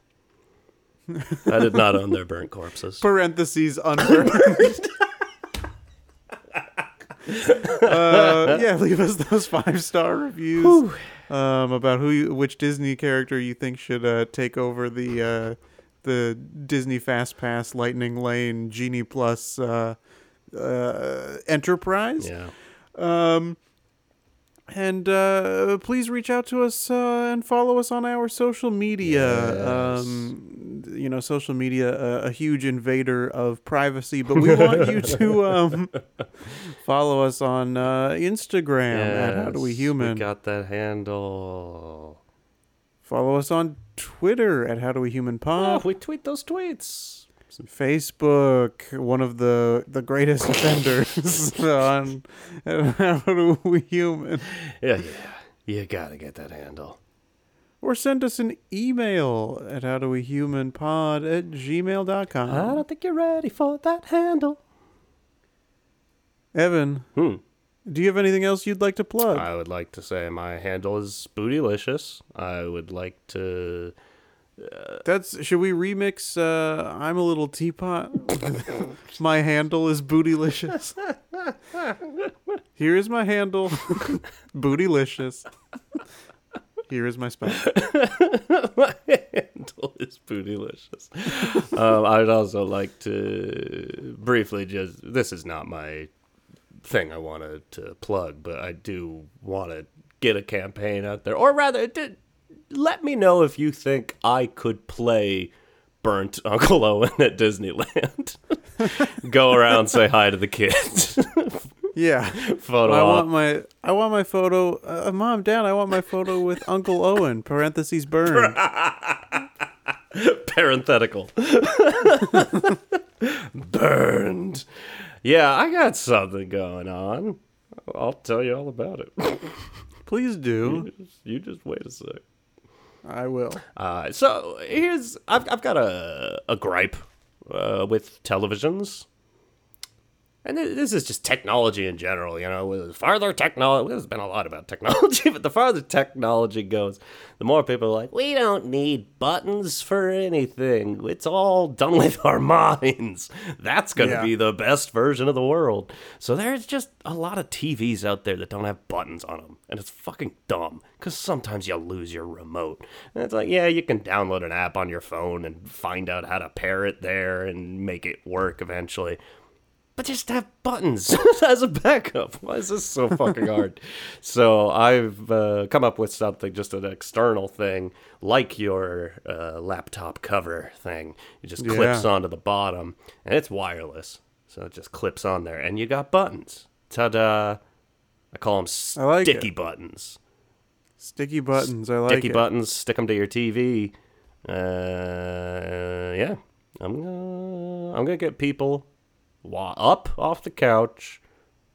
I did not own their burnt corpses. Parentheses unburned. uh, yeah, leave us those five star reviews um, about who, you, which Disney character you think should uh, take over the uh, the Disney Fast Pass Lightning Lane Genie Plus uh, uh, Enterprise. Yeah. Um, and uh, please reach out to us uh, and follow us on our social media. Yes. Um, you know, social media, uh, a huge invader of privacy, but we want you to um, follow us on uh, Instagram at How Do We Human. We got that handle. follow us on Twitter at How Do We Human Oh, we tweet those tweets. Facebook, one of the the greatest offenders on How Do We Human. Yeah, yeah. You gotta get that handle. Or send us an email at howdowehumanpod at gmail.com. I don't think you're ready for that handle. Evan, Hmm. do you have anything else you'd like to plug? I would like to say my handle is Bootylicious. I would like to. That's should we remix uh I'm a little teapot? my handle is bootylicious. Here is my handle. bootylicious. Here is my spell. my handle is Bootylicious. um, I would also like to briefly just. This is not my thing I wanted to plug, but I do want to get a campaign out there. Or rather, d- let me know if you think I could play Burnt Uncle Owen at Disneyland. Go around, say hi to the kids. Yeah. Photo I op. want my I want my photo uh, mom dad I want my photo with Uncle Owen parentheses burn. parenthetical. Burned. Yeah, I got something going on. I'll tell you all about it. Please do. You just, you just wait a sec. I will. Uh, so here's I've I've got a a gripe uh, with televisions. And th- this is just technology in general. You know, with farther technology, there's been a lot about technology, but the farther technology goes, the more people are like, we don't need buttons for anything. It's all done with our minds. That's going to Yeah. be the best version of the world. So there's just a lot of TVs out there that don't have buttons on them, and it's fucking dumb because sometimes you lose your remote. And it's like, yeah, you can download an app on your phone and find out how to pair it there and make it work eventually. But just have buttons as a backup. Why is this so fucking hard? so I've uh, come up with something, just an external thing, like your uh, laptop cover thing. It just clips Yeah. onto the bottom, and it's wireless, so it just clips on there, and you got buttons. Ta-da! I call them like sticky it. buttons. Sticky buttons. I like Sticky it. buttons. Stick them to your TV. Uh, yeah, I'm gonna I'm gonna get people wa- up off the couch,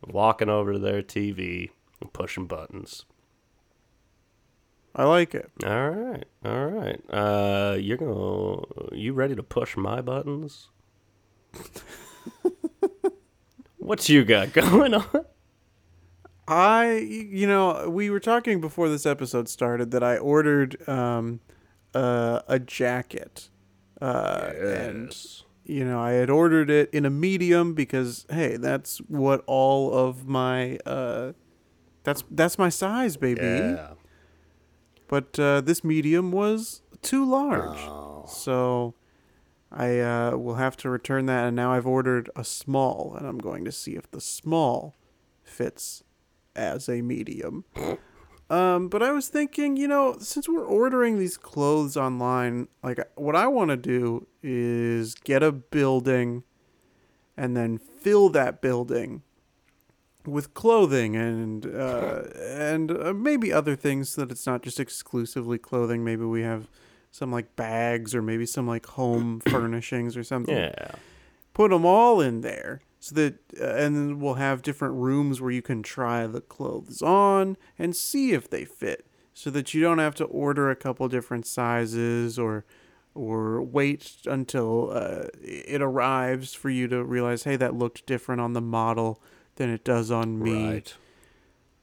walking over to their TV and pushing buttons. I like it. All right, all right. Uh, you're gonna you ready to push my buttons? what you got going on? I, you know, we were talking before this episode started that I ordered um, uh, a jacket. Uh, And, you know, I had ordered it in a medium because, hey, that's what all of my, uh, that's, that's my size, baby. yeah. But uh, this medium was too large. Oh. So I uh, will have to return that. And now I've ordered a small, and I'm going to see if the small fits as a medium. Um, but I was thinking, you know, since we're ordering these clothes online, like what I want to do is get a building and then fill that building with clothing and uh, and uh, maybe other things so that it's not just exclusively clothing. Maybe we have some like bags or maybe some like home furnishings or something Yeah. put them all in there so that uh, and then we'll have different rooms where you can try the clothes on and see if they fit so that you don't have to order a couple different sizes or or wait until uh, it arrives for you to realize hey that looked different on the model than it does on me Right.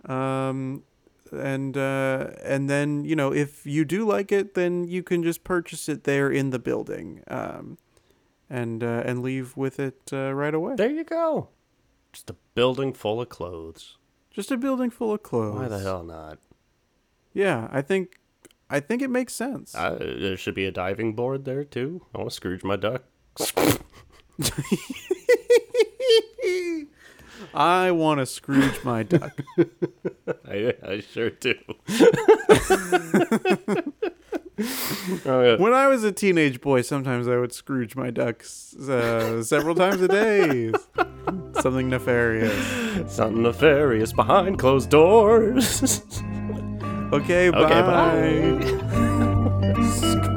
um and uh and then you know if you do like it then you can just purchase it there in the building um and uh, and leave with it uh, right away There you go. Just a building full of clothes. just a building full of clothes Why the hell not? yeah i think i think it makes sense Uh, there should be a diving board there too. I want to Scrooge my duck. i want to scrooge my duck I, I sure do. oh, yeah. when i was a teenage boy sometimes i would scrooge my ducks uh, several times a day something nefarious Something nefarious behind closed doors. okay bye. okay, bye.